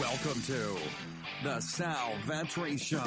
Welcome to the Sal Vetri Show.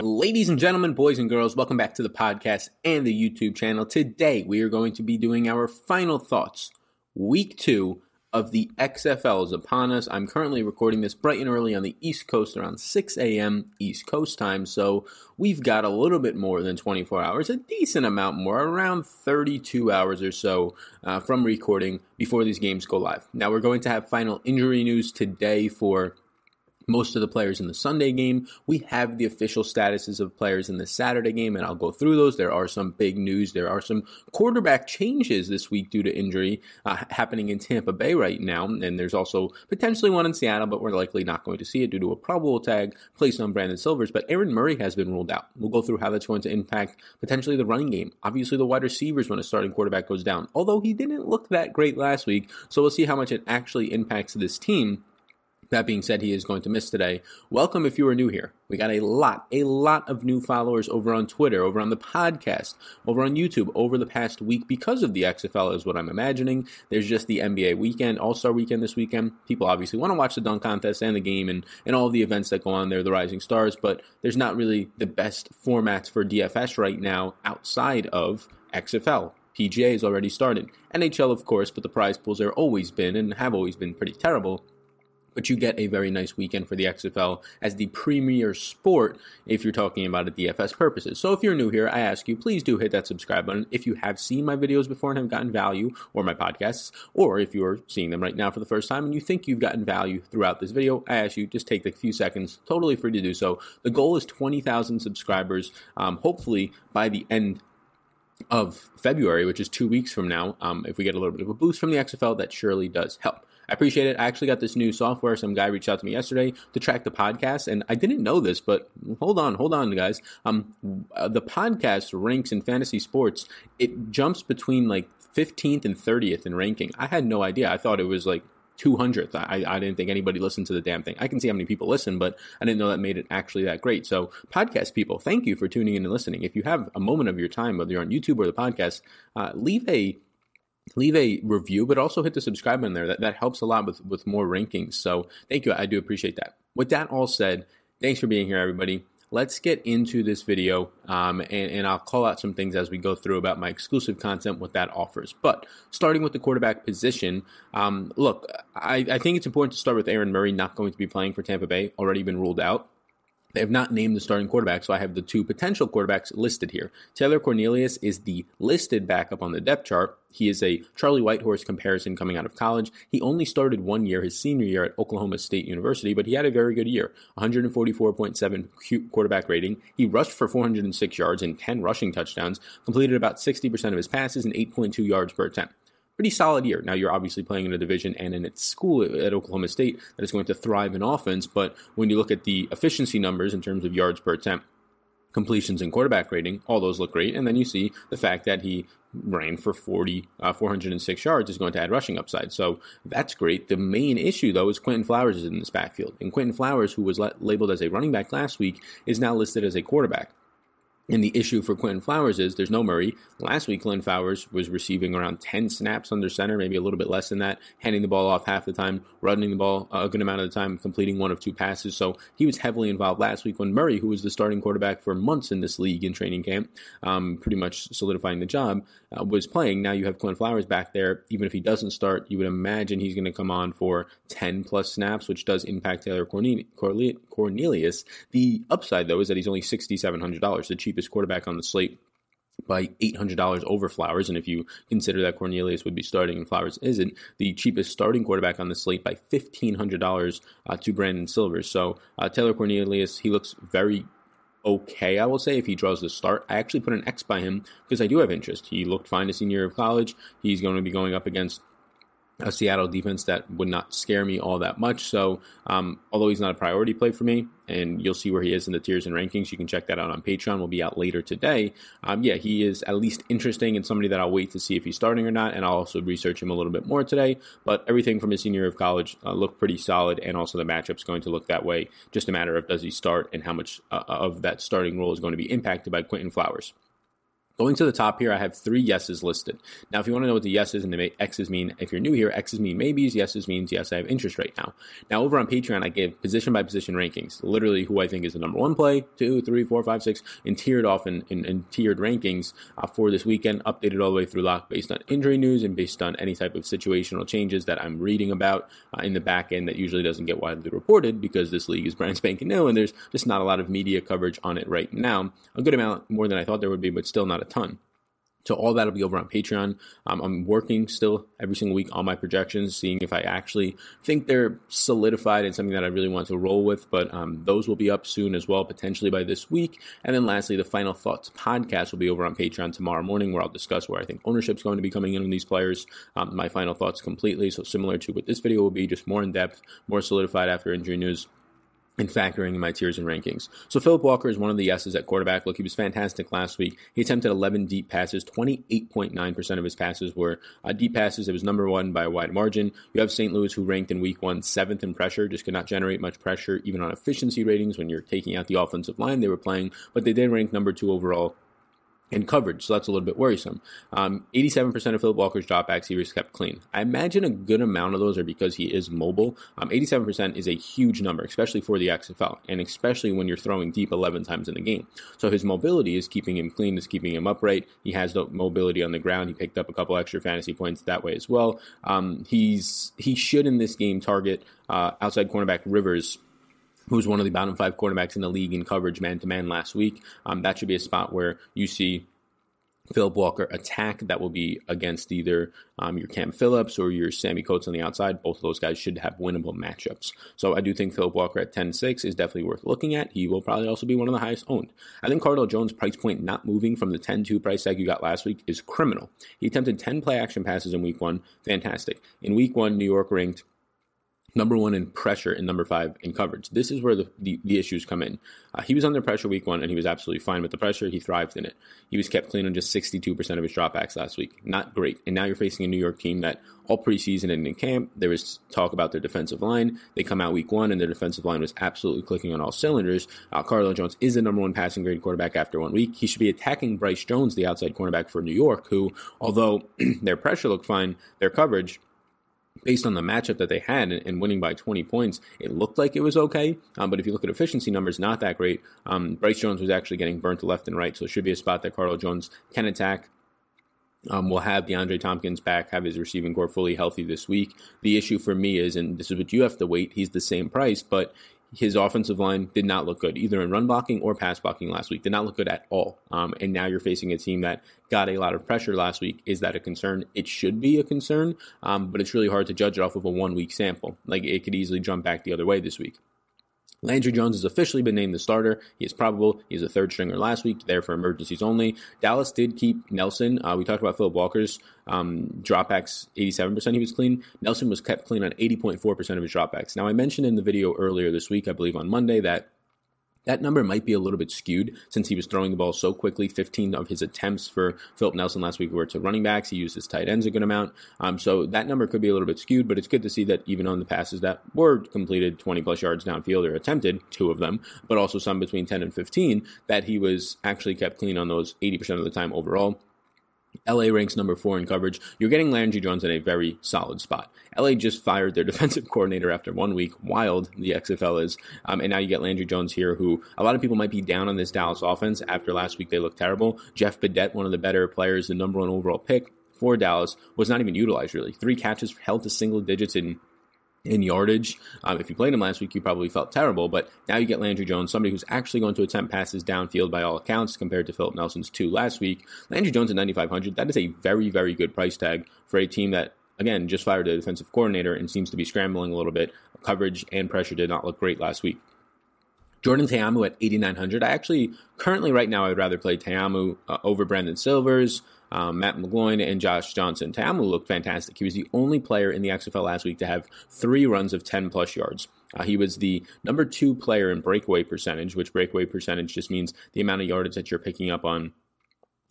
Ladies and gentlemen, boys and girls, welcome back to the podcast and the YouTube channel. Today we are going to be doing our final thoughts. Week two of the XFL is upon us. I'm currently recording this bright and early on the East Coast around 6 a.m. East Coast time, so we've got a little bit more than 24 hours, a decent amount more, around 32 hours or so uh, from recording before these games go live. Now we're going to have final injury news today for most of the players in the Sunday game. We have the official statuses of players in the Saturday game, and I'll go through those. There are some big news. There are some quarterback changes this week due to injury uh, happening in Tampa Bay right now, and there's also potentially one in Seattle, but we're likely not going to see it due to a probable tag placed on Brandon Silvers. But Aaron Murray has been ruled out. We'll go through how that's going to impact potentially the running game. Obviously, the wide receivers when a starting quarterback goes down, although he didn't look that great last week. So we'll see how much it actually impacts this team. That being said, he is going to miss today. Welcome if you are new here. We got a lot, a lot of new followers over on Twitter, over on the podcast, over on YouTube over the past week because of the XFL, is what I'm imagining. There's just the NBA weekend, All Star weekend this weekend. People obviously want to watch the dunk contest and the game and, and all the events that go on there, the Rising Stars, but there's not really the best formats for DFS right now outside of XFL. PGA has already started. NHL, of course, but the prize pools are always been and have always been pretty terrible but you get a very nice weekend for the XFL as the premier sport if you're talking about it DFS purposes. So if you're new here, I ask you, please do hit that subscribe button. If you have seen my videos before and have gotten value, or my podcasts, or if you're seeing them right now for the first time and you think you've gotten value throughout this video, I ask you, just take a few seconds, totally free to do so. The goal is 20,000 subscribers, um, hopefully by the end of February, which is two weeks from now. Um, if we get a little bit of a boost from the XFL, that surely does help. I appreciate it. I actually got this new software. Some guy reached out to me yesterday to track the podcast, and I didn't know this, but hold on, hold on, guys. Um, uh, the podcast ranks in fantasy sports. It jumps between like 15th and 30th in ranking. I had no idea. I thought it was like 200th. I, I didn't think anybody listened to the damn thing. I can see how many people listen, but I didn't know that made it actually that great. So, podcast people, thank you for tuning in and listening. If you have a moment of your time, whether you're on YouTube or the podcast, uh, leave a leave a review, but also hit the subscribe button there. That, that helps a lot with, with more rankings. So thank you. I do appreciate that. With that all said, thanks for being here, everybody. Let's get into this video, um, and, and, I'll call out some things as we go through about my exclusive content, what that offers. But starting with the quarterback position, um, look, I, I think it's important to start with Aaron Murray not going to be playing for Tampa Bay, already been ruled out. They have not named the starting quarterback, so I have the two potential quarterbacks listed here. Taylor Cornelius is the listed backup on the depth chart. He is a Charlie Whitehurst comparison coming out of college. He only started one year, his senior year at Oklahoma State University, but he had a very good year 144.7 quarterback rating. He rushed for 406 yards and 10 rushing touchdowns, completed about 60% of his passes and 8.2 yards per attempt pretty solid year. Now you're obviously playing in a division and in its school at Oklahoma State that is going to thrive in offense, but when you look at the efficiency numbers in terms of yards per attempt, completions and quarterback rating, all those look great. And then you see the fact that he ran for 40, uh, 406 yards is going to add rushing upside. So that's great. The main issue, though, is Quinton Flowers is in this backfield. And Quinton Flowers, who was labeled as a running back last week, is now listed as a quarterback. And the issue for Quinton Flowers is there's no Murray. Last week, Quinton Flowers was receiving around 10 snaps under center, maybe a little bit less than that, handing the ball off half the time, running the ball a good amount of the time, completing one of two passes. So he was heavily involved last week when Murray, who was the starting quarterback for months in this league in training camp, um, pretty much solidifying the job, uh, was playing. Now you have Quinton Flowers back there. Even if he doesn't start, you would imagine he's going to come on for 10 plus snaps, which does impact Taylor Cornelius. The upside, though, is that he's only $6,700, the cheapest cheapest quarterback on the slate by $800 over Flowers. And if you consider that Cornelius would be starting and Flowers isn't, the cheapest starting quarterback on the slate by $1,500 uh, to Brandon Silvers. So uh, Taylor Cornelius, he looks very okay, I will say, if he draws the start. I actually put an X by him because I do have interest. He looked fine a senior year of college. He's going to be going up against a Seattle defense that would not scare me all that much. So, um, although he's not a priority play for me, and you'll see where he is in the tiers and rankings, you can check that out on Patreon. Will be out later today. Um, yeah, he is at least interesting and somebody that I'll wait to see if he's starting or not, and I'll also research him a little bit more today. But everything from his senior year of college uh, looked pretty solid, and also the matchup's going to look that way. Just a matter of does he start and how much uh, of that starting role is going to be impacted by Quinton Flowers. Going to the top here, I have three yeses listed. Now, if you want to know what the yeses and the X's mean, if you're new here, X's mean maybes, yeses means yes, I have interest right now. Now, over on Patreon, I give position by position rankings, literally who I think is the number one play, two, three, four, five, six, and tiered off in, in, in tiered rankings uh, for this weekend, updated all the way through lock based on injury news and based on any type of situational changes that I'm reading about uh, in the back end that usually doesn't get widely reported because this league is brand spanking new and there's just not a lot of media coverage on it right now. A good amount more than I thought there would be, but still not a ton. So all that'll be over on Patreon. Um, I'm working still every single week on my projections, seeing if I actually think they're solidified and something that I really want to roll with. But um, those will be up soon as well, potentially by this week. And then lastly, the final thoughts podcast will be over on Patreon tomorrow morning, where I'll discuss where I think ownership is going to be coming in on these players. Um, my final thoughts completely. So similar to what this video will be, just more in depth, more solidified after injury news and factoring in my tiers and rankings. So Philip Walker is one of the yeses at quarterback. Look, he was fantastic last week. He attempted 11 deep passes. 28.9% of his passes were uh, deep passes. It was number one by a wide margin. You have St. Louis, who ranked in week one seventh in pressure, just could not generate much pressure, even on efficiency ratings when you're taking out the offensive line they were playing, but they did rank number two overall in coverage, so that's a little bit worrisome. Um, 87% of Philip Walker's dropbacks he was kept clean. I imagine a good amount of those are because he is mobile. Um, 87% is a huge number, especially for the XFL, and especially when you're throwing deep 11 times in the game. So his mobility is keeping him clean, is keeping him upright. He has the mobility on the ground. He picked up a couple extra fantasy points that way as well. Um, he's he should in this game target uh, outside cornerback Rivers who's one of the bottom five quarterbacks in the league in coverage man to man last week. Um, that should be a spot where you see Philip Walker attack that will be against either um, your Cam Phillips or your Sammy Coates on the outside. Both of those guys should have winnable matchups. So I do think Philip Walker at 10 6 is definitely worth looking at. He will probably also be one of the highest owned. I think Cardale Jones' price point not moving from the 10 2 price tag you got last week is criminal. He attempted 10 play action passes in week one. Fantastic. In week one, New York ranked number one in pressure and number five in coverage. This is where the, the, the issues come in. Uh, he was under pressure week one and he was absolutely fine with the pressure. He thrived in it. He was kept clean on just 62% of his dropbacks last week. Not great. And now you're facing a New York team that all preseason and in camp, there was talk about their defensive line. They come out week one and their defensive line was absolutely clicking on all cylinders. Uh, Cardale Jones is the number one passing grade quarterback after one week. He should be attacking Bryce Jones, the outside cornerback for New York, who, although their pressure looked fine, their coverage based on the matchup that they had and, winning by 20 points, it looked like it was okay. Um, but if you look at efficiency numbers, not that great. Um, Bryce Jones was actually getting burnt to left and right, so it should be a spot that Cardale Jones can attack. Um, we'll have DeAndre Thompkins back, have his receiving core fully healthy this week. The issue for me is, and this is what you have to wait, he's the same price, but his offensive line did not look good, either in run blocking or pass blocking last week. Did not look good at all. Um, and now you're facing a team that got a lot of pressure last week. Is that a concern? It should be a concern, um, but it's really hard to judge it off of a one week sample. Like it could easily jump back the other way this week. Landry Jones has officially been named the starter. He is probable. He was a third stringer last week, there for emergencies only. Dallas did keep Nelson. Uh, we talked about Philip Walker's um, dropbacks, 87% he was clean. Nelson was kept clean on 80.4% of his dropbacks. Now, I mentioned in the video earlier this week, I believe on Monday, that that number might be a little bit skewed since he was throwing the ball so quickly. 15 of his attempts for Philip Nelson last week were to running backs. He used his tight ends a good amount. Um, so that number could be a little bit skewed, but it's good to see that even on the passes that were completed 20 plus yards downfield or attempted, two of them, but also some between 10 and 15, that he was actually kept clean on those 80% of the time overall. LA ranks number four in coverage. You're getting Landry Jones in a very solid spot. LA just fired their defensive coordinator after one week. Wild, the XFL is. Um, and now you get Landry Jones here, who a lot of people might be down on this Dallas offense after last week they looked terrible. Jeff Badet, one of the better players, the number one overall pick for Dallas, was not even utilized really. Three catches held to single digits in in yardage. Um, if you played him last week, you probably felt terrible, but now you get Landry Jones, somebody who's actually going to attempt passes downfield by all accounts compared to Philip Nelson's two last week. Landry Jones at 9,500, that is a very, very good price tag for a team that, again, just fired a defensive coordinator and seems to be scrambling a little bit. Coverage and pressure did not look great last week. Jordan Ta'amu at 8,900. I actually, currently, right now, I would rather play Ta'amu uh, over Brandon Silvers um, Matt McGloin, and Josh Johnson. Ta'amu looked fantastic. He was the only player in the XFL last week to have three runs of 10 plus yards. Uh, he was the number two player in breakaway percentage, which breakaway percentage just means the amount of yardage that you're picking up on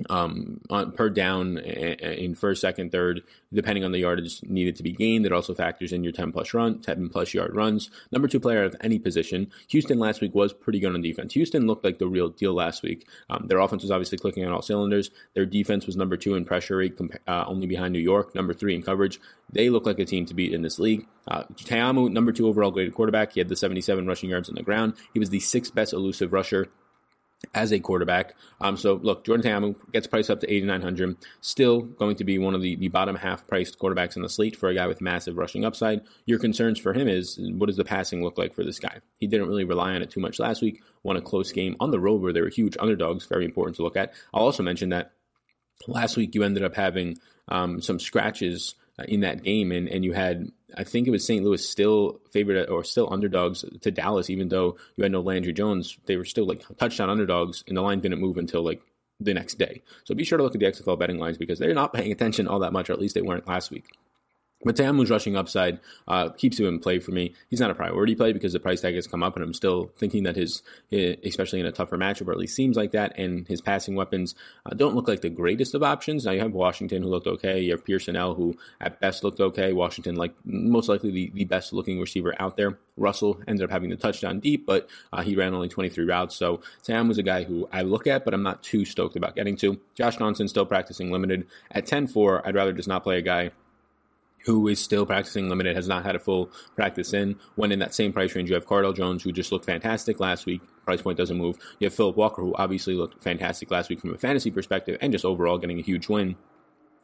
um, on, per down in first, second, third, depending on the yardage needed to be gained. It also factors in your 10 plus run, 10 plus yard runs. Number two player of any position. Houston last week was pretty good on defense. Houston looked like the real deal last week. Um, their offense was obviously clicking on all cylinders. Their defense was number two in pressure rate, uh, only behind New York, number three in coverage. They look like a team to beat in this league. Uh, Ta'amu, number two overall graded quarterback. He had the 77 rushing yards on the ground. He was the sixth best elusive rusher as a quarterback. Um, so look, Jordan Ta'amu gets priced up to 8,900. Still going to be one of the, the bottom half priced quarterbacks in the slate for a guy with massive rushing upside. Your concerns for him is what does the passing look like for this guy? He didn't really rely on it too much last week. Won a close game on the road where they were huge underdogs. Very important to look at. I'll also mention that last week you ended up having um, some scratches Uh, in that game, and, and you had I think it was St. Louis still favored or still underdogs to Dallas, even though you had no Landry Jones. They were still like touchdown underdogs, and the line didn't move until like the next day. So be sure to look at the XFL betting lines because they're not paying attention all that much, or at least they weren't last week. But Ta'amu's rushing upside uh, keeps him in play for me. He's not a priority play because the price tag has come up, and I'm still thinking that his, especially in a tougher matchup, or at least seems like that, and his passing weapons uh, don't look like the greatest of options. Now you have Washington who looked okay. You have Pearsonell who at best looked okay. Washington, like most likely the, the best looking receiver out there. Russell ended up having the touchdown deep, but uh, he ran only 23 routes. So Sam was a guy who I look at, but I'm not too stoked about getting to. Josh Johnson still practicing limited at 10-4. I'd rather just not play a guy who is still practicing limited, has not had a full practice in. When in that same price range, you have Cardale Jones, who just looked fantastic last week. Price point doesn't move. You have Philip Walker, who obviously looked fantastic last week from a fantasy perspective and just overall getting a huge win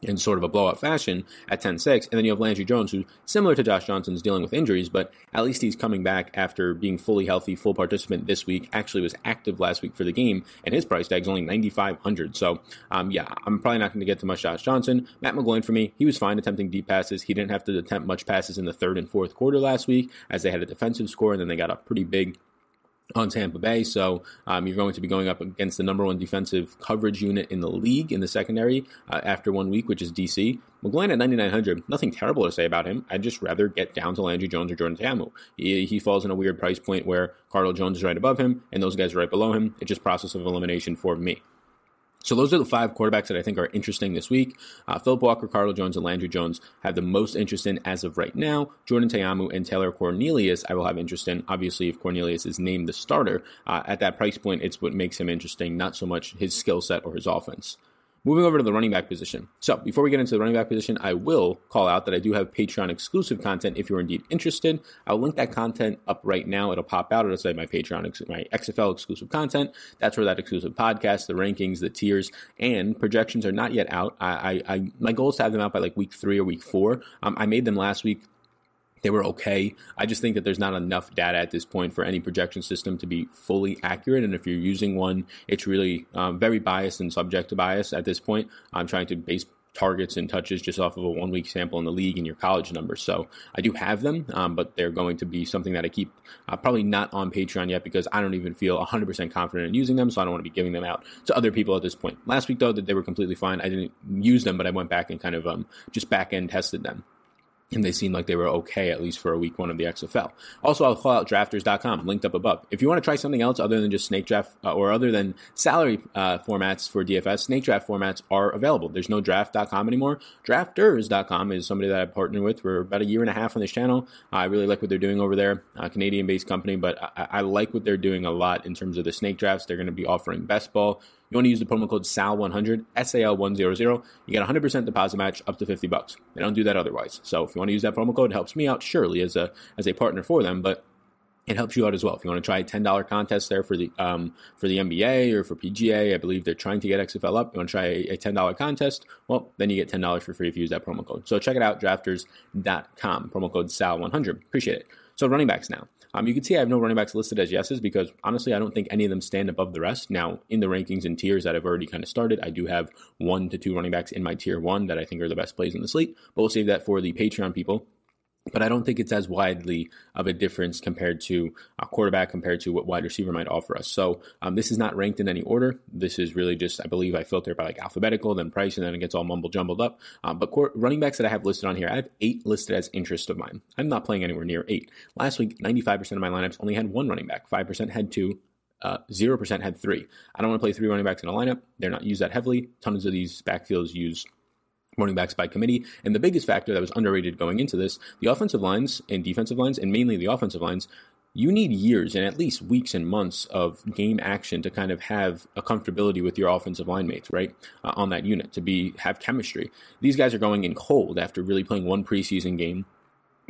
in sort of a blowout fashion at 10-6. And then you have Landry Jones, who, similar to Josh Johnson, is dealing with injuries, but at least he's coming back after being fully healthy, full participant this week. Actually was active last week for the game, and his price tag is only 9500 So, um, yeah, I'm probably not going to get to much Josh Johnson. Matt McGloin, for me, he was fine attempting deep passes. He didn't have to attempt much passes in the third and fourth quarter last week, as they had a defensive score, and then they got a pretty big on Tampa Bay. So um, you're going to be going up against the number one defensive coverage unit in the league in the secondary uh, after one week, which is DC. McGloin at 9,900, nothing terrible to say about him. I'd just rather get down to Landry Jones or Jordan Ta'amu. He, he falls in a weird price point where Cardale Jones is right above him and those guys are right below him. It's just process of elimination for me. So those are the five quarterbacks that I think are interesting this week. Uh, Philip Walker, Cardale Jones, and Landry Jones have the most interest in as of right now. Jordan Ta'amu and Taylor Cornelius, I will have interest in. Obviously, if Cornelius is named the starter uh, at that price point, it's what makes him interesting, not so much his skill set or his offense. Moving over to the running back position. So, before we get into the running back position, I will call out that I do have Patreon exclusive content if you're indeed interested. I'll link that content up right now. It'll pop out. It'll say my Patreon, my XFL exclusive content. That's where that exclusive podcast, the rankings, the tiers, and projections are not yet out. I, I, I my goal is to have them out by like week three or week four. Um, I made them last week they were okay. I just think that there's not enough data at this point for any projection system to be fully accurate. And if you're using one, it's really um, very biased and subject to bias at this point. I'm trying to base targets and touches just off of a one week sample in the league and your college numbers. So I do have them, um, but they're going to be something that I keep uh, probably not on Patreon yet because I don't even feel 100% confident in using them. So I don't want to be giving them out to other people at this point. Last week, though, that they were completely fine. I didn't use them, but I went back and kind of um, just back end tested them and they seemed like they were okay at least for a week one of the XFL. Also, I'll call out drafters.com, linked up above. If you want to try something else other than just snake draft uh, or other than salary uh, formats for DFS, snake draft formats are available. There's no draft.com anymore. Drafters.com is somebody that I partnered with for about a year and a half on this channel. I really like what they're doing over there, a Canadian based company, but I-, I like what they're doing a lot in terms of the snake drafts. They're going to be offering best ball you want to use the promo code SAL100, S-A-L-100. You get 100% deposit match up to 50 bucks. They don't do that otherwise. So if you want to use that promo code, it helps me out surely as a as a partner for them, but it helps you out as well. If you want to try a ten dollar contest there for the um, for the NBA or for PGA, I believe they're trying to get XFL up. You want to try a, a ten dollar contest? Well, then you get ten dollars for free if you use that promo code. So check it out, drafters.com, promo code SAL100. Appreciate it. So running backs now. Um, you can see I have no running backs listed as yeses because honestly, I don't think any of them stand above the rest. Now, in the rankings and tiers that I've already kind of started, I do have one to two running backs in my tier one that I think are the best plays in the slate, but we'll save that for the Patreon people but I don't think it's as widely of a difference compared to a quarterback compared to what wide receiver might offer us. So um, this is not ranked in any order. This is really just, I believe, I filter by like alphabetical, then price, and then it gets all mumble jumbled up. Um, but running backs that I have listed on here, I have eight listed as interest of mine. I'm not playing anywhere near eight. Last week, 95% of my lineups only had one running back. 5% had two, uh, 0% had three. I don't want to play three running backs in a lineup. They're not used that heavily. Tons of these backfields use running backs by committee. And the biggest factor that was underrated going into this, the offensive lines and defensive lines, and mainly the offensive lines, you need years and at least weeks and months of game action to kind of have a comfortability with your offensive line mates, right? Uh, on that unit to be have chemistry. These guys are going in cold after really playing one preseason game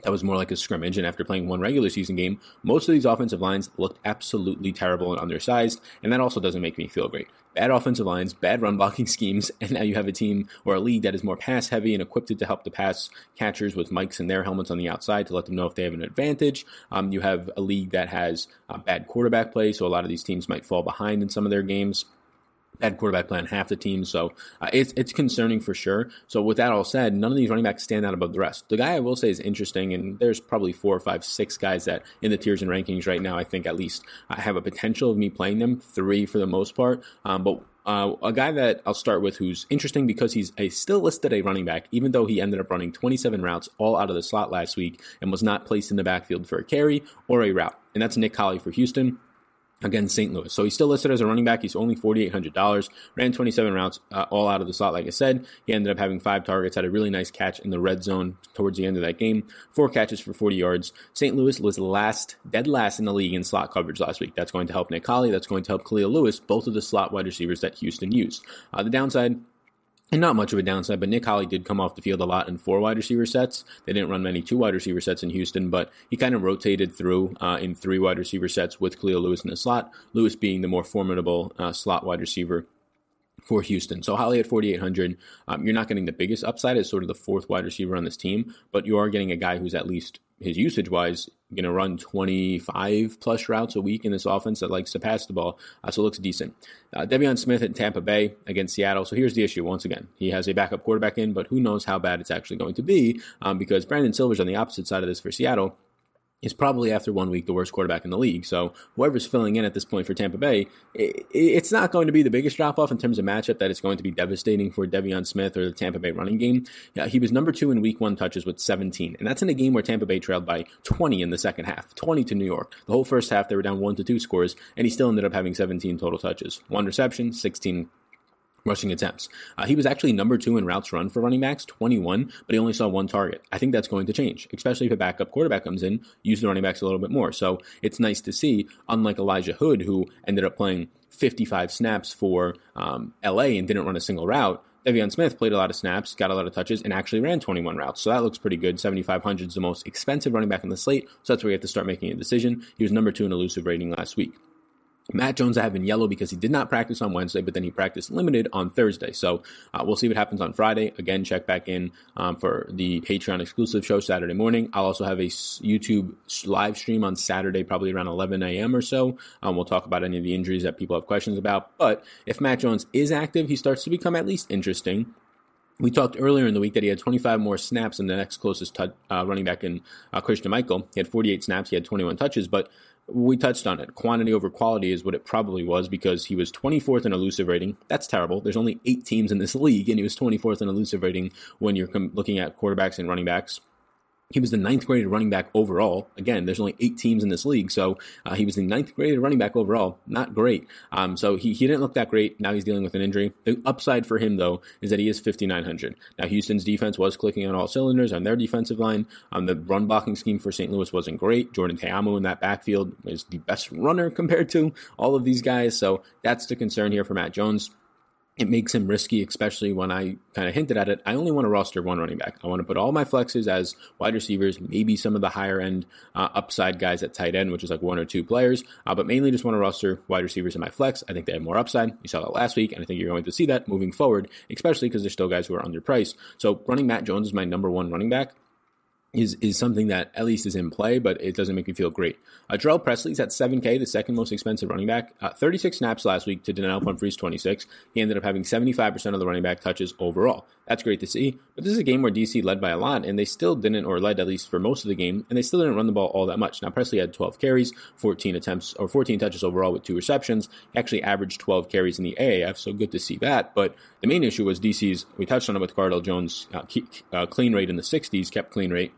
that was more like a scrimmage. And after playing one regular season game, most of these offensive lines looked absolutely terrible and undersized. And that also doesn't make me feel great. Bad offensive lines, bad run blocking schemes, and now you have a team or a league that is more pass heavy and equipped to help the pass catchers with mics and their helmets on the outside to let them know if they have an advantage. Um, you have a league that has uh, bad quarterback play, so a lot of these teams might fall behind in some of their games bad quarterback play on half the team. So uh, it's it's concerning for sure. So with that all said, none of these running backs stand out above the rest. The guy I will say is interesting, and there's probably four or five, six guys that in the tiers and rankings right now, I think at least I have a potential of me playing them. Three for the most part, um, but. Uh, a guy that I'll start with who's interesting because he's a, still listed a running back, even though he ended up running 27 routes all out of the slot last week and was not placed in the backfield for a carry or a route. And that's Nick Holley for Houston against St. Louis. So he's still listed as a running back. He's only $4,800. Ran 27 routes uh, all out of the slot, like I said. He ended up having five targets, had a really nice catch in the red zone towards the end of that game. Four catches for 40 yards. St. Louis was last, dead last in the league in slot coverage last week. That's going to help Nick Holley. That's going to help Kahlil Lewis, both of the slot wide receivers that Houston used. Uh, the downside, and not much of a downside, but Nick Holley did come off the field a lot in four wide receiver sets. They didn't run many two wide receiver sets in Houston, but he kind of rotated through uh, in three wide receiver sets with Kahlil Lewis in the slot. Lewis being the more formidable uh, slot wide receiver for Houston. So Holley at 4,800, um, you're not getting the biggest upside as sort of the fourth wide receiver on this team, but you are getting a guy who's at least his usage wise going to run 25 plus routes a week in this offense that likes to pass the ball. Uh, so it looks decent. Uh, De'Veon Smith at Tampa Bay against Seattle. So here's the issue once again. He has a backup quarterback in, but who knows how bad it's actually going to be um, because Brandon Silver's on the opposite side of this for Seattle is probably after one week the worst quarterback in the league. So whoever's filling in at this point for Tampa Bay, it's not going to be the biggest drop off in terms of matchup that it's going to be devastating for De'Veon Smith or the Tampa Bay running game. Yeah, he was number two in week one touches with 17, and that's in a game where Tampa Bay trailed by 20 in the second half, 20 to New York. The whole first half they were down one to two scores, and he still ended up having 17 total touches, one reception, 16 rushing attempts. Uh, he was actually number two in routes run for running backs, 21, but he only saw one target. I think that's going to change, especially if a backup quarterback comes in, use the running backs a little bit more. So it's nice to see, unlike Elijah Hood, who ended up playing 55 snaps for um, LA and didn't run a single route. De'Veon Smith played a lot of snaps, got a lot of touches, and actually ran 21 routes. So that looks pretty good. 7,500 is the most expensive running back on the slate. So that's where you have to start making a decision. He was number two in elusive rating last week. Matt Jones, I have in yellow because he did not practice on Wednesday, but then he practiced limited on Thursday. So uh, we'll see what happens on Friday. Again, check back in um, for the Patreon exclusive show Saturday morning. I'll also have a YouTube live stream on Saturday, probably around 11 a.m. or so. Um, we'll talk about any of the injuries that people have questions about. But if Matt Jones is active, he starts to become at least interesting. We talked earlier in the week that he had 25 more snaps than the next closest t- uh, running back in uh, Christine Michael. He had 48 snaps, he had 21 touches, but we touched on it. Quantity over quality is what it probably was because he was 24th in elusive rating. That's terrible. There's only eight teams in this league, and he was 24th in elusive rating when you're looking at quarterbacks and running backs. He was the ninth graded running back overall. Again, there's only eight teams in this league, so uh, he was the ninth graded running back overall. Not great. Um, so he, he didn't look that great. Now he's dealing with an injury. The upside for him, though, is that he is 5,900. Now, Houston's defense was clicking on all cylinders on their defensive line. Um, the run blocking scheme for St. Louis wasn't great. Jordan Ta'amu in that backfield is the best runner compared to all of these guys. So that's the concern here for Matt Jones it makes him risky, especially when I kind of hinted at it. I only want to roster one running back. I want to put all my flexes as wide receivers, maybe some of the higher end uh, upside guys at tight end, which is like one or two players, uh, but mainly just want to roster wide receivers in my flex. I think they have more upside. You saw that last week, and I think you're going to see that moving forward, especially because there's still guys who are underpriced. So running Matt Jones is my number one running back is is something that at least is in play, but it doesn't make me feel great. Uh, Jhurell Pressley's at 7K, the second most expensive running back. Uh, 36 snaps last week to Donnel Pumphrey's 26. He ended up having 75% of the running back touches overall. That's great to see. But this is a game where DC led by a lot, and they still didn't, or led at least for most of the game, and they still didn't run the ball all that much. Now Pressley had 12 carries, 14 attempts, or 14 touches overall with two receptions. He actually averaged 12 carries in the AAF, so good to see that. But the main issue was DC's. We touched on it with Cardale Jones' uh, uh, clean rate in the 60s, kept clean rate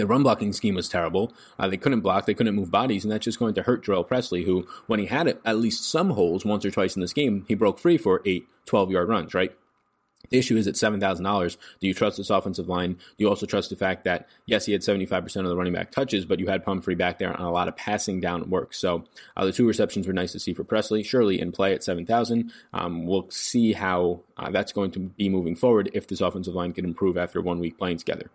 The run blocking scheme was terrible. Uh, they couldn't block, they couldn't move bodies, and that's just going to hurt Jhurell Pressley, who, when he had at least some holes once or twice in this game, he broke free for eight, 12 yard runs, right? The issue is at $7,000, do you trust this offensive line? Do you also trust the fact that, yes, he had 75% of the running back touches, but you had Pumphrey back there on a lot of passing down work. So uh, the two receptions were nice to see for Pressley. Surely in play at 7,000. Um, we'll see how uh, that's going to be moving forward if this offensive line can improve after one week playing together.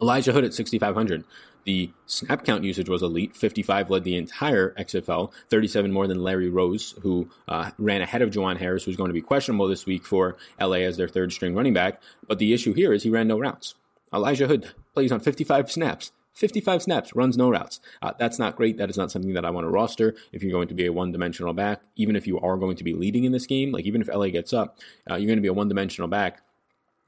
Elijah Hood at 6,500. The snap count usage was elite. 55 led the entire XFL, 37 more than Larry Rose, who uh, ran ahead of Juwan Harris, who's going to be questionable this week for LA as their third string running back. But the issue here is he ran no routes. Elijah Hood plays on 55 snaps. 55 snaps, runs no routes. Uh, that's not great. That is not something that I want to roster if you're going to be a one dimensional back. Even if you are going to be leading in this game, like even if LA gets up, uh, you're going to be a one dimensional back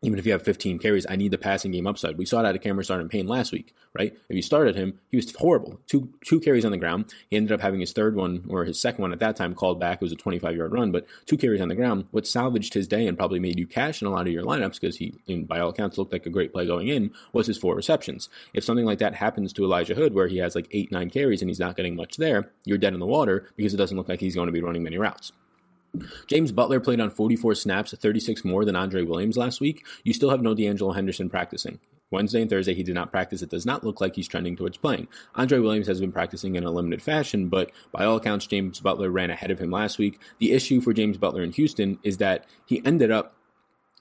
even if you have 15 carries, I need the passing game upside. We saw that at Cameron Artis Payne last week, right? If you started him, he was horrible. Two two carries on the ground. He ended up having his third one or his second one at that time called back. It was a 25 yard run, but two carries on the ground. What salvaged his day and probably made you cash in a lot of your lineups because he, in, by all accounts, looked like a great play going in was his four receptions. If something like that happens to Elijah Hood, where he has like eight nine carries and he's not getting much there, you're dead in the water because it doesn't look like he's going to be running many routes. James Butler played on 44 snaps, 36 more than Andre Williams last week. You still have no D'Angelo Henderson practicing. Wednesday and Thursday, he did not practice. It does not look like he's trending towards playing. Andre Williams has been practicing in a limited fashion, but by all accounts, James Butler ran ahead of him last week. The issue for James Butler in Houston is that he ended up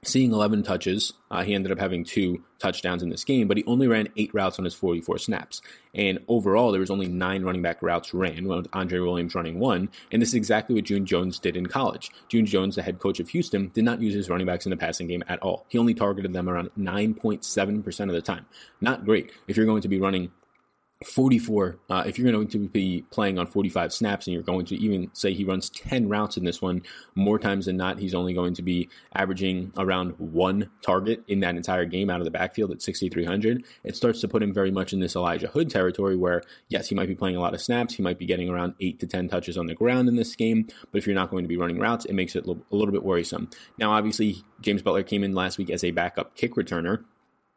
seeing 11 touches. Uh, he ended up having two touchdowns in this game, but he only ran eight routes on his 44 snaps. And overall, there was only nine running back routes ran, with Andre Williams running one. And this is exactly what June Jones did in college. June Jones, the head coach of Houston, did not use his running backs in the passing game at all. He only targeted them around 9.7% of the time. Not great. If you're going to be running 44 uh, if you're going to be playing on 45 snaps and you're going to even say he runs 10 routes in this one more times than not he's only going to be averaging around one target in that entire game out of the backfield at 6300 it starts to put him very much in this elijah hood territory where yes he might be playing a lot of snaps he might be getting around 8 to 10 touches on the ground in this game but if you're not going to be running routes it makes it a little bit worrisome. Now obviously james butler came in last week as a backup kick returner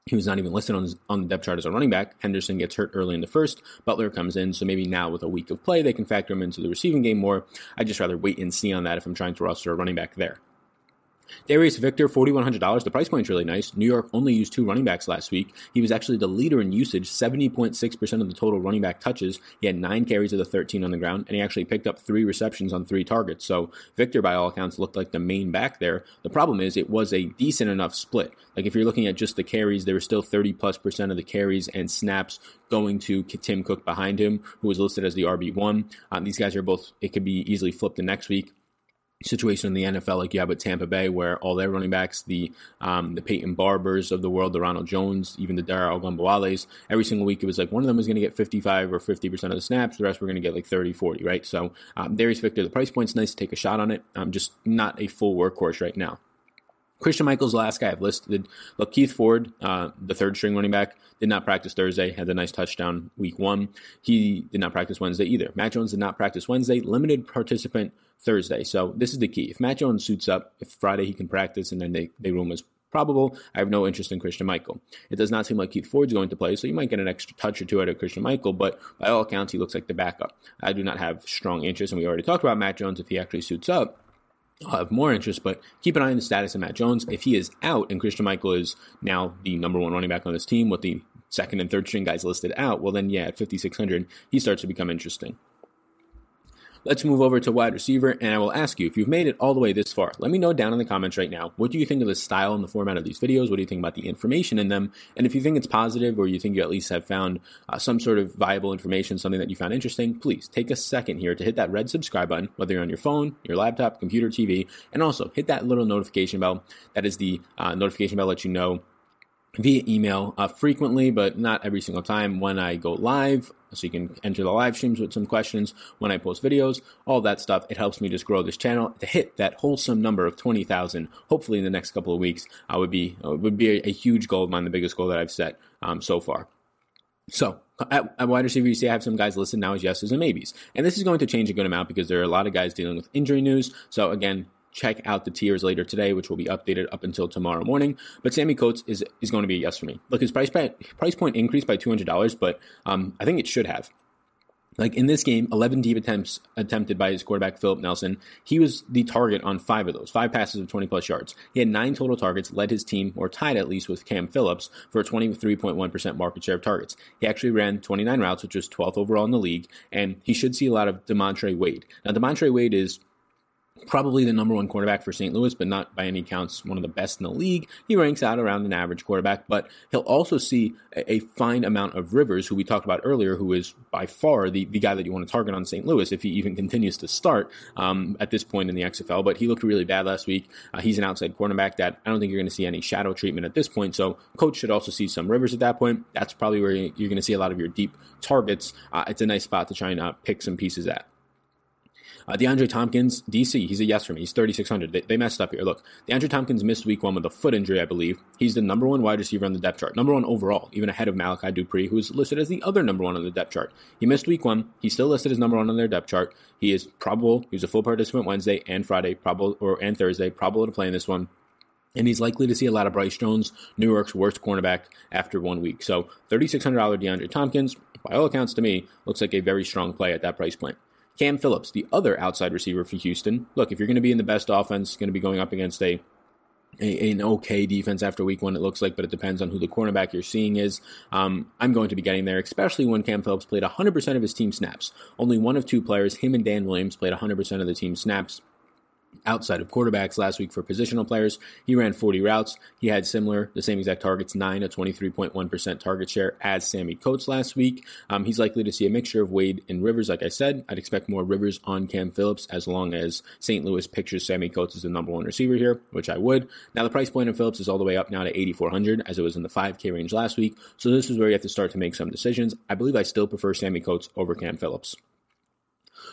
he was not even listed on, on the depth chart as a running back. Henderson gets hurt early in the first. Butler comes in, so maybe now with a week of play, they can factor him into the receiving game more. I'd just rather wait and see on that if I'm trying to roster a running back there. Darius Victor, $4,100. The price point's really nice. New York only used two running backs last week. He was actually the leader in usage, 70.6% of the total running back touches. He had nine carries of the 13 on the ground, and he actually picked up three receptions on three targets. So Victor, by all accounts, looked like the main back there. The problem is it was a decent enough split. Like if you're looking at just the carries, there was still 30 plus percent of the carries and snaps going to Tim Cook behind him, who was listed as the RB1. Um, these guys are both, it could be easily flipped the next week situation in the NFL like you have at Tampa Bay, where all their running backs, the um, the Peyton Barbers of the world, the Ronald Jones, even the Dare Ogunbowales, every single week it was like one of them was going to get 55 or 50% of the snaps, the rest were going to get like 30, 40, right? So um, Darius Victor, the price point's nice to take a shot on it. I'm um, just not a full workhorse right now. Christian Michael's the last guy I've listed. Look, Keith Ford, uh, the third string running back, did not practice Thursday, had a nice touchdown week one. He did not practice Wednesday either. Matt Jones did not practice Wednesday, limited participant Thursday. So this is the key. If Matt Jones suits up, if Friday he can practice and then they, they him as probable, I have no interest in Christian Michael. It does not seem like Keith Ford's going to play, so you might get an extra touch or two out of Christian Michael, but by all accounts, he looks like the backup. I do not have strong interest, and we already talked about Matt Jones if he actually suits up. Uh, I'll have more interest, but keep an eye on the status of Matt Jones. If he is out and Christian Michael is now the number one running back on this team with the second and third string guys listed out, well, then, yeah, at 5,600, he starts to become interesting. Let's move over to wide receiver, and I will ask you if you've made it all the way this far. Let me know down in the comments right now. What do you think of the style and the format of these videos? What do you think about the information in them? And if you think it's positive, or you think you at least have found uh, some sort of viable information, something that you found interesting, please take a second here to hit that red subscribe button, whether you're on your phone, your laptop, computer, TV, and also hit that little notification bell. That is the uh, notification bell that you know via email uh, frequently, but not every single time when I go live. So you can enter the live streams with some questions when I post videos, all that stuff. It helps me just grow this channel to hit that wholesome number of 20,000. Hopefully in the next couple of weeks, I would be, uh, would be a, a, huge goal of mine, the biggest goal that I've set um, so far. So at, at, wide receiver, you see I have some guys listed now as yeses and maybes. And this is going to change a good amount because there are a lot of guys dealing with injury news. So again, check out the tiers later today, which will be updated up until tomorrow morning. But Sammy Coates is is going to be a yes for me. Look, his price price point increased by two hundred dollars, but um, I think it should have. Like in this game, 11 deep attempts attempted by his quarterback, Philip Nelson. He was the target on five of those, five passes of 20 plus yards. He had nine total targets, led his team, or tied at least with Cam Phillips, for a 23.1% market share of targets. He actually ran 29 routes, which was 12th overall in the league, and he should see a lot of Demontre Wade. Now, Demontre Wade is probably the number one quarterback for St. Louis, but not by any counts one of the best in the league. He ranks out around an average quarterback, but he'll also see a, fine amount of Rivers, who we talked about earlier, who is by far the, the guy that you want to target on St. Louis if he even continues to start um, at this point in the XFL. But he looked really bad last week. Uh, he's an outside cornerback that I don't think you're going to see any shadow treatment at this point. So coach should also see some Rivers at that point. That's probably where you're going to see a lot of your deep targets. Uh, it's a nice spot to try and uh, pick some pieces at. Uh, DeAndre Thompkins, DC, he's a yes for me. He's 3,600. They, they, messed up here. Look, DeAndre Thompkins missed week one with a foot injury, I believe. He's the number one wide receiver on the depth chart, number one overall, even ahead of Malachi Dupre, who is listed as the other number one on the depth chart. He missed week one. He's still listed as number one on their depth chart. He is probable. He was a full participant Wednesday and Friday, probable or and Thursday, probable to play in this one. And he's likely to see a lot of Bryce Jones, New York's worst cornerback, after one week. So $3,600 DeAndre Thompkins, by all accounts to me, looks like a very strong play at that price point. Cam Phillips, the other outside receiver for Houston. Look, if you're going to be in the best offense, going to be going up against a, a, an okay defense after week one, it looks like, but it depends on who the cornerback you're seeing is. Um, I'm going to be getting there, especially when Cam Phillips played 100% of his team snaps. Only one of two players, him and Dan Williams, played 100% of the team snaps outside of quarterbacks last week for positional players. He ran 40 routes. He had similar, the same exact targets, 9 a 23.1% target share as Sammy Coates last week. Um, he's likely to see a mixture of Wade and Rivers, like I said. I'd expect more Rivers on Cam Phillips as long as St. Louis pictures Sammy Coates as the number one receiver here, which I would. Now, the price point of Phillips is all the way up now to 8,400 as it was in the 5K range last week. So this is where you have to start to make some decisions. I believe I still prefer Sammy Coates over Cam Phillips.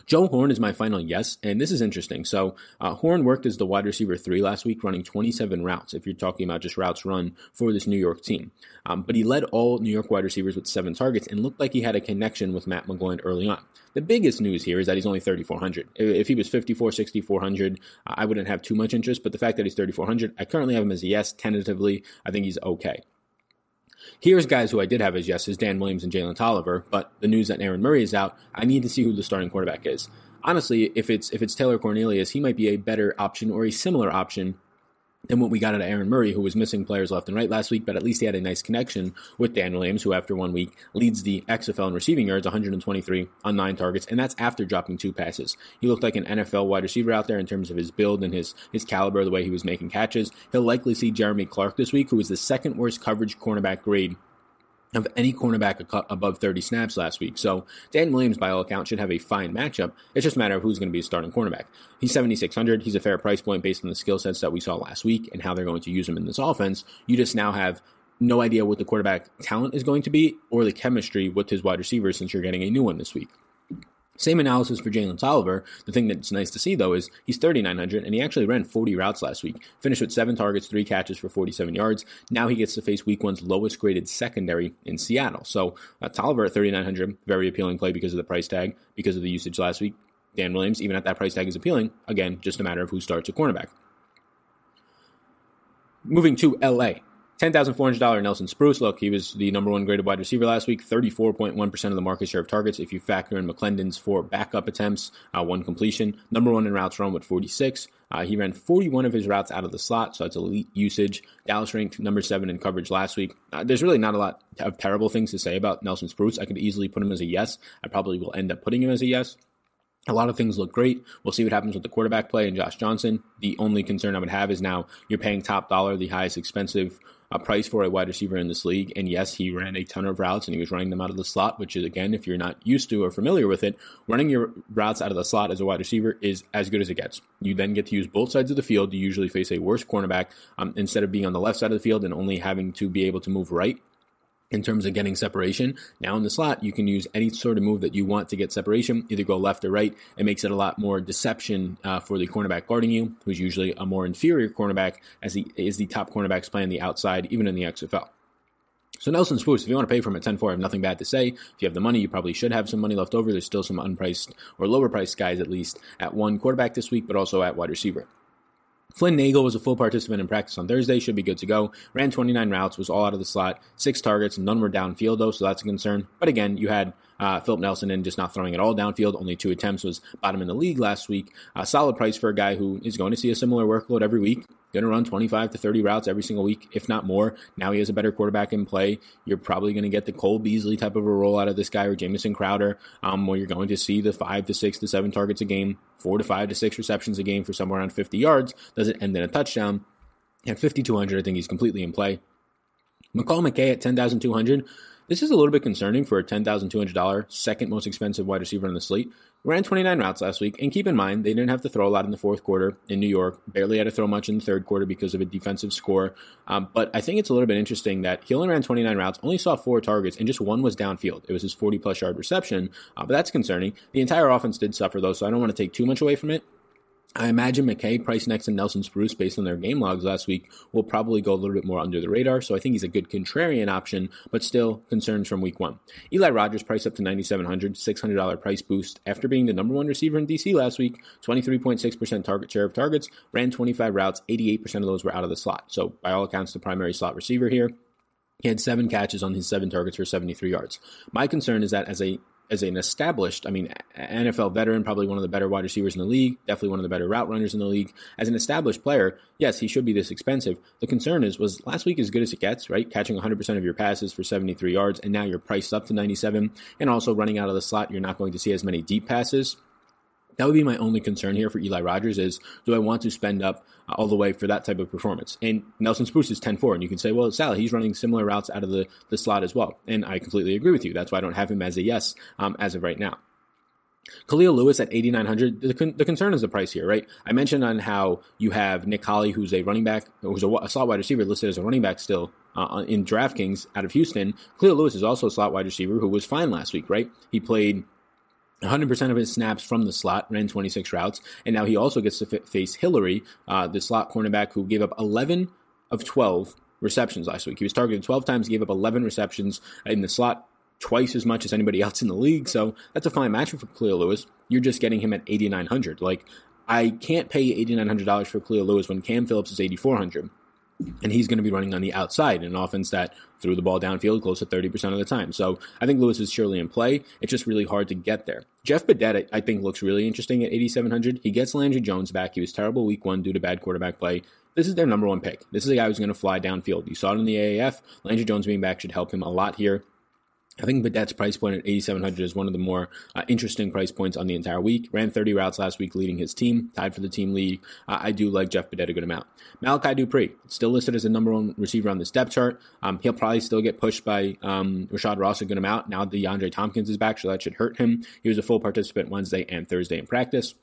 Joe Horn is my final yes, and this is interesting. So uh, Horn worked as the wide receiver three last week, running 27 routes. If you're talking about just routes run for this New York team, um, but he led all New York wide receivers with seven targets and looked like he had a connection with Matt McGloin early on. The biggest news here is that he's only 3,400. If he was 54, 6,400, I wouldn't have too much interest. But the fact that he's 3,400, I currently have him as a yes, tentatively. I think he's okay. Here's guys who I did have as yeses Dan Williams and Jalen Tolliver, but the news that Aaron Murray is out, I need to see who the starting quarterback is. Honestly, if it's if it's Taylor Cornelius, he might be a better option or a similar option than what we got out of Aaron Murray, who was missing players left and right last week, but at least he had a nice connection with Dan Williams, who after one week leads the XFL in receiving yards, 123 on nine targets, and that's after dropping two passes. He looked like an NFL wide receiver out there in terms of his build and his his caliber, the way he was making catches. He'll likely see Jeremy Clark this week, who is the second worst coverage cornerback grade of any cornerback above 30 snaps last week. So Dan Williams, by all accounts, should have a fine matchup. It's just a matter of who's going to be a starting cornerback. He's 7,600. He's a fair price point based on the skill sets that we saw last week and how they're going to use him in this offense. You just now have no idea what the quarterback talent is going to be or the chemistry with his wide receivers since you're getting a new one this week. Same analysis for Jalen Tolliver. The thing that's nice to see, though, is he's 3,900 and he actually ran 40 routes last week. Finished with seven targets, three catches for 47 yards. Now he gets to face week one's lowest graded secondary in Seattle. So uh, Tolliver at 3,900, very appealing play because of the price tag, because of the usage last week. Dan Williams, even at that price tag, is appealing. Again, just a matter of who starts a cornerback. Moving to LA. $10,400 Nelson Spruce. Look, he was the number one graded wide receiver last week, 34.1% of the market share of targets. If you factor in McClendon's four backup attempts, uh, one completion, number one in routes run with 46. Uh, he ran 41 of his routes out of the slot, so that's elite usage. Dallas ranked number seven in coverage last week. Uh, there's really not a lot of terrible things to say about Nelson Spruce. I could easily put him as a yes. I probably will end up putting him as a yes. A lot of things look great. We'll see what happens with the quarterback play and Josh Johnson. The only concern I would have is now you're paying top dollar, the highest expensive a price for a wide receiver in this league. And yes, he ran a ton of routes and he was running them out of the slot, which is, again, if you're not used to or familiar with it, running your routes out of the slot as a wide receiver is as good as it gets. You then get to use both sides of the field. You usually face a worse cornerback um, instead of being on the left side of the field and only having to be able to move right in terms of getting separation. Now in the slot, you can use any sort of move that you want to get separation, either go left or right. It makes it a lot more deception uh, for the cornerback guarding you, who's usually a more inferior cornerback, as he is the top cornerbacks playing the outside, even in the XFL. So Nelson Spruce, if you want to pay for him at 10-4, I have nothing bad to say. If you have the money, you probably should have some money left over. There's still some unpriced or lower priced guys at least at one quarterback this week, but also at wide receiver. Flynn Nagel was a full participant in practice on Thursday, should be good to go. Ran 29 routes, was all out of the slot, six targets, none were downfield though, so that's a concern. But again, you had uh, Philip Nelson in just not throwing it all downfield. Only two attempts was bottom in the league last week. A solid price for a guy who is going to see a similar workload every week. Going to run 25 to 30 routes every single week, if not more. Now he has a better quarterback in play. You're probably going to get the Cole Beasley type of a role out of this guy or Jamison Crowder, um, where you're going to see the five to six to seven targets a game, four to five to six receptions a game for somewhere around 50 yards. Does it end in a touchdown? At 5,200, I think he's completely in play. McCall McKay at 10,200. This is a little bit concerning for a $10,200, second most expensive wide receiver on the slate. Ran 29 routes last week, and keep in mind, they didn't have to throw a lot in the fourth quarter in New York. Barely had to throw much in the third quarter because of a defensive score. Um, but I think it's a little bit interesting that he only ran 29 routes, only saw four targets, and just one was downfield. It was his 40 plus yard reception, uh, but that's concerning. The entire offense did suffer, though, so I don't want to take too much away from it. I imagine McKay, Price next, and Nelson Spruce, based on their game logs last week, will probably go a little bit more under the radar. So I think he's a good contrarian option, but still concerns from week one. Eli Rogers price up to $9,700, $600 price boost after being the number one receiver in DC last week. 23.6% target share of targets, ran 25 routes, 88% of those were out of the slot. So by all accounts, the primary slot receiver here. He had seven catches on his seven targets for 73 yards. My concern is that as a as an established, I mean, NFL veteran, probably one of the better wide receivers in the league, definitely one of the better route runners in the league. As an established player, yes, he should be this expensive. The concern is, was last week as good as it gets, right? Catching 100% of your passes for 73 yards, and now you're priced up to 97, and also running out of the slot, you're not going to see as many deep passes. That would be my only concern here for Eli Rogers is do I want to spend up uh, all the way for that type of performance? And Nelson Spruce is 10-4, and you can say, well, Sally, he's running similar routes out of the, the slot as well. And I completely agree with you. That's why I don't have him as a yes um, as of right now. Kahlil Lewis at 8,900. The, con- the, concern is the price here, right? I mentioned on how you have Nick Holley, who's a running back, who's a, a slot wide receiver listed as a running back still uh, in DraftKings out of Houston. Kahlil Lewis is also a slot wide receiver who was fine last week, right? He played 100% of his snaps from the slot, ran 26 routes, and now he also gets to face Hillary, uh, the slot cornerback who gave up 11 of 12 receptions last week. He was targeted 12 times, gave up 11 receptions in the slot, twice as much as anybody else in the league. So that's a fine matchup for Kahlil Lewis. You're just getting him at 8,900. Like, I can't pay $8,900 for Kahlil Lewis when Cam Phillips is 8,400 and he's going to be running on the outside in an offense that threw the ball downfield close to 30% of the time. So I think Lewis is surely in play. It's just really hard to get there. Jeff Badet, I think, looks really interesting at 8,700. He gets Landry Jones back. He was terrible week one due to bad quarterback play. This is their number one pick. This is a guy who's going to fly downfield. You saw it in the AAF. Landry Jones being back should help him a lot here. I think Badet's price point at 8,700 is one of the more uh, interesting price points on the entire week. Ran 30 routes last week, leading his team, tied for the team lead. Uh, I do like Jeff Badet a good amount. Malachi Dupre, still listed as the number one receiver on this depth chart. Um, he'll probably still get pushed by um, Rashad Ross a good amount. Now DeAndre Thompkins is back, so that should hurt him. He was a full participant Wednesday and Thursday in practice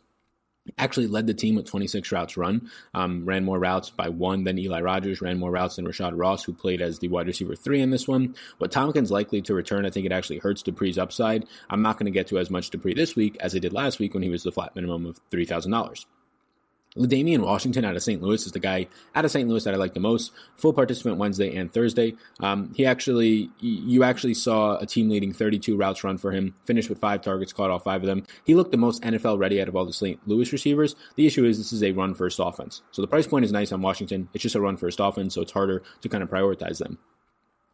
actually led the team with 26 routes run, um, ran more routes by one than Eli Rogers, ran more routes than Rashad Ross, who played as the wide receiver three in this one. But Thompkins likely to return. I think it actually hurts Dupre's upside. I'm not going to get to as much Dupre this week as I did last week when he was the flat minimum of $3,000. Damian Washington out of St. Louis is the guy out of St. Louis that I like the most. Full participant Wednesday and Thursday. Um, he actually, you actually saw a team leading 32 routes run for him. Finished with five targets, caught all five of them. He looked the most NFL ready out of all the St. Louis receivers. The issue is this is a run first offense, so the price point is nice on Washington. It's just a run first offense, so it's harder to kind of prioritize them.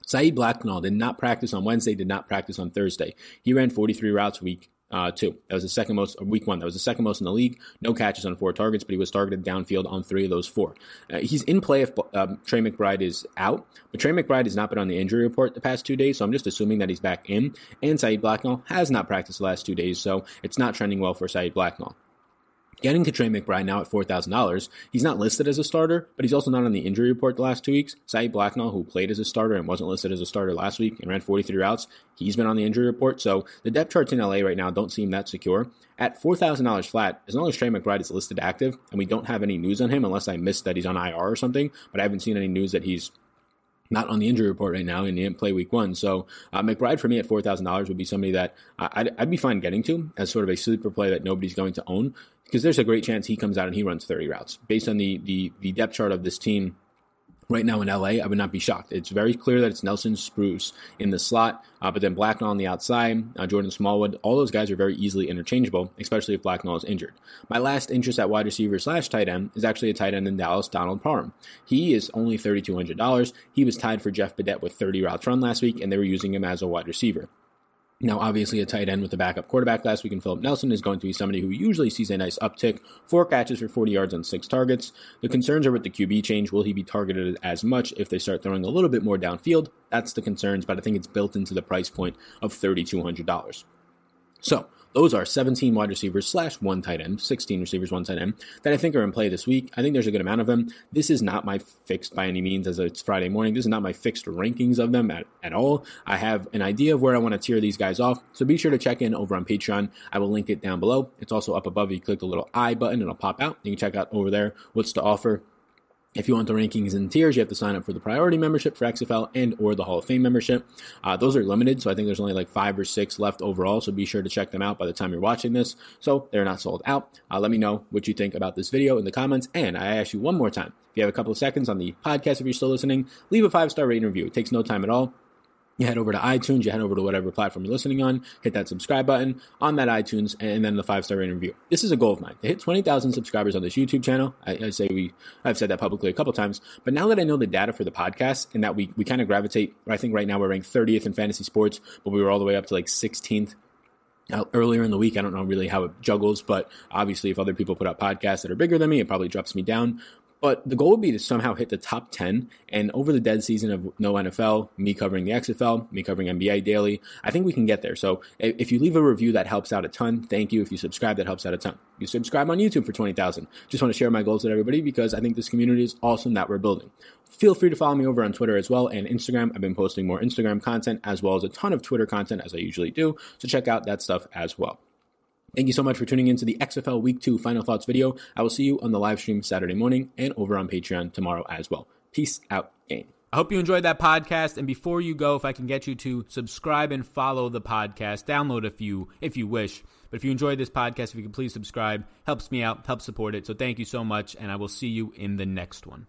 Saeed Blacknall did not practice on Wednesday, did not practice on Thursday. He ran 43 routes week uh, two. That was the second most, week one. That was the second most in the league. No catches on four targets, but he was targeted downfield on three of those four. Uh, he's in play if um, Tre McBride is out, but Tre McBride has not been on the injury report the past two days, so I'm just assuming that he's back in. And Saeed Blacknall has not practiced the last two days, so it's not trending well for Saeed Blacknall. Getting to Tre McBride now at $4,000. He's not listed as a starter, but he's also not on the injury report the last two weeks. Saeed Blacknall, who played as a starter and wasn't listed as a starter last week and ran 43 routes, he's been on the injury report. So the depth charts in LA right now don't seem that secure. At $4,000 flat, as long as Tre McBride is listed active and we don't have any news on him, unless I missed that he's on IR or something, but I haven't seen any news that he's not on the injury report right now and he didn't play week one. So uh, McBride for me at $4,000 would be somebody that I'd, I'd, be fine getting to as sort of a sleeper play that nobody's going to own because there's a great chance he comes out and he runs 30 routes based on the, the, the depth chart of this team right now in LA, I would not be shocked. It's very clear that it's Nelson Spruce in the slot, uh, but then Blacknall on the outside, uh, Jordan Smallwood, all those guys are very easily interchangeable, especially if Blacknall is injured. My last interest at wide receiver slash tight end is actually a tight end in Dallas, Donald Parham. He is only $3,200. He was tied for Jeff Badet with 30 routes run last week, and they were using him as a wide receiver. Now, obviously, a tight end with a backup quarterback last week in Philip Nelson is going to be somebody who usually sees a nice uptick, four catches for 40 yards on six targets. The concerns are with the QB change. Will he be targeted as much if they start throwing a little bit more downfield? That's the concerns, but I think it's built into the price point of $3,200. So, those are 17 wide receivers slash one tight end, 16 receivers, one tight end that I think are in play this week. I think there's a good amount of them. This is not my fixed by any means as it's Friday morning. This is not my fixed rankings of them at, at all. I have an idea of where I want to tier these guys off. So be sure to check in over on Patreon. I will link it down below. It's also up above. You click the little I button, it'll pop out. You can check out over there what's to offer. If you want the rankings and tiers, you have to sign up for the priority membership for XFL and or the Hall of Fame membership. Uh, those are limited, so I think there's only like five or six left overall. So be sure to check them out by the time you're watching this. So they're not sold out. Uh, let me know what you think about this video in the comments. And I ask you one more time, if you have a couple of seconds on the podcast, if you're still listening, leave a five star rating review. It takes no time at all you head over to iTunes, you head over to whatever platform you're listening on, hit that subscribe button on that iTunes, and then the five star review. This is a goal of mine to hit 20,000 subscribers on this YouTube channel. I, I, say we, I've said that publicly a couple times, but now that I know the data for the podcast and that we, we kind of gravitate, I think right now we're ranked 30th in fantasy sports, but we were all the way up to like 16th uh, earlier in the week. I don't know really how it juggles, but obviously, if other people put out podcasts that are bigger than me, it probably drops me down. But the goal would be to somehow hit the top 10. And over the dead season of no NFL, me covering the XFL, me covering NBA daily, I think we can get there. So if you leave a review, that helps out a ton. Thank you. If you subscribe, that helps out a ton. You subscribe on YouTube for 20,000. Just want to share my goals with everybody because I think this community is awesome that we're building. Feel free to follow me over on Twitter as well and Instagram. I've been posting more Instagram content as well as a ton of Twitter content as I usually do. So check out that stuff as well. Thank you so much for tuning in to the XFL Week 2 Final Thoughts video. I will see you on the live stream Saturday morning and over on Patreon tomorrow as well. Peace out, game. I hope you enjoyed that podcast. And before you go, if I can get you to subscribe and follow the podcast, download a few if you wish. But if you enjoyed this podcast, if you could please subscribe, helps me out, helps support it. So thank you so much, and I will see you in the next one.